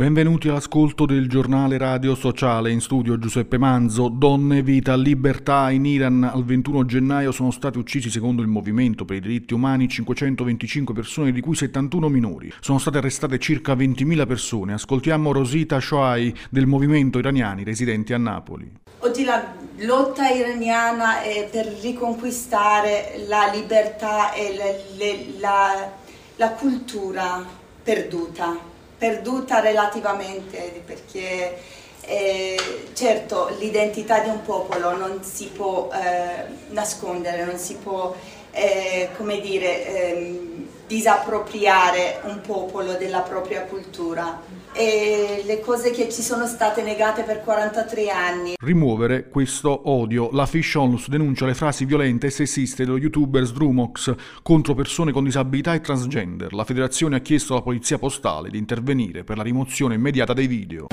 Benvenuti all'ascolto del giornale radio sociale in studio Giuseppe Manzo. Donne, vita, libertà in Iran al 21 gennaio sono stati uccisi secondo il movimento per i diritti umani 525 persone di cui 71 minori. Sono state arrestate circa 20.000 persone. Ascoltiamo Rosita Shoai del movimento iraniani residenti a Napoli. Oggi la lotta iraniana è per riconquistare la libertà e la, la, la cultura perduta perduta relativamente perché eh, certo l'identità di un popolo non si può eh, nascondere, non si può eh, come dire, ehm, disappropriare un popolo della propria cultura e le cose che ci sono state negate per 43 anni. Rimuovere questo odio. La Fish Onlus denuncia le frasi violente e sessiste dello youtuber Sdrumox contro persone con disabilità e transgender. La federazione ha chiesto alla polizia postale di intervenire per la rimozione immediata dei video.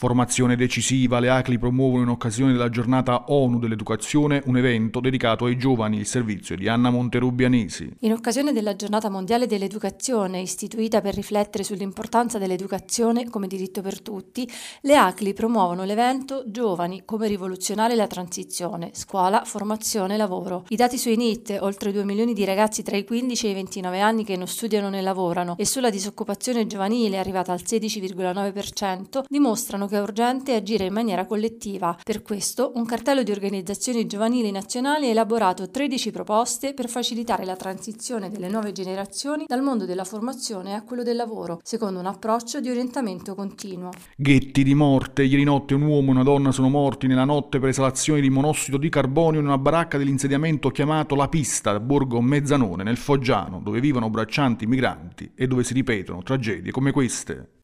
Formazione decisiva, le ACLI promuovono in occasione della giornata ONU dell'educazione un evento dedicato ai giovani, il servizio di Anna Monterubianesi. In occasione della giornata mondiale dell'educazione, istituita per riflettere sull'importanza dell'educazione come diritto per tutti, le ACLI promuovono l'evento Giovani come rivoluzionare la transizione, scuola, formazione, lavoro. I dati sui NIT, oltre 2 milioni di ragazzi tra i 15 e i 29 anni che non studiano né lavorano, e sulla disoccupazione giovanile arrivata al 16,9%, dimostrano che è urgente agire in maniera collettiva. Per questo, un cartello di organizzazioni giovanili nazionali ha elaborato 13 proposte per facilitare la transizione delle nuove generazioni dal mondo della formazione a quello del lavoro, secondo un approccio di orientamento continuo. Ghetti di morte. Ieri notte un uomo e una donna sono morti nella notte per esalazione di monossido di carbonio in una baracca dell'insediamento chiamato La Pista, a Borgo Mezzanone, nel Foggiano, dove vivono braccianti migranti e dove si ripetono tragedie come queste.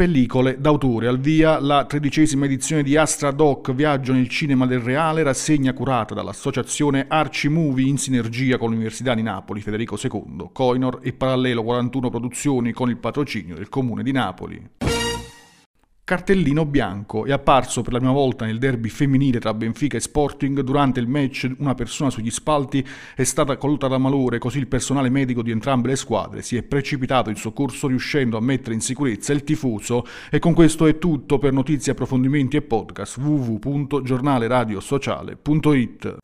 Pellicole d'autore. Al via la tredicesima edizione di Astra Doc Viaggio nel cinema del reale, rassegna curata dall'associazione Arci Movie in sinergia con l'Università di Napoli Federico II, Coinor e Parallelo 41 Produzioni con il patrocinio del Comune di Napoli cartellino bianco. È apparso per la prima volta nel derby femminile tra Benfica e Sporting. Durante il match una persona sugli spalti è stata colta da malore, così il personale medico di entrambe le squadre si è precipitato in soccorso riuscendo a mettere in sicurezza il tifoso. E con questo è tutto per notizie, approfondimenti e podcast www.giornaleradiosociale.it.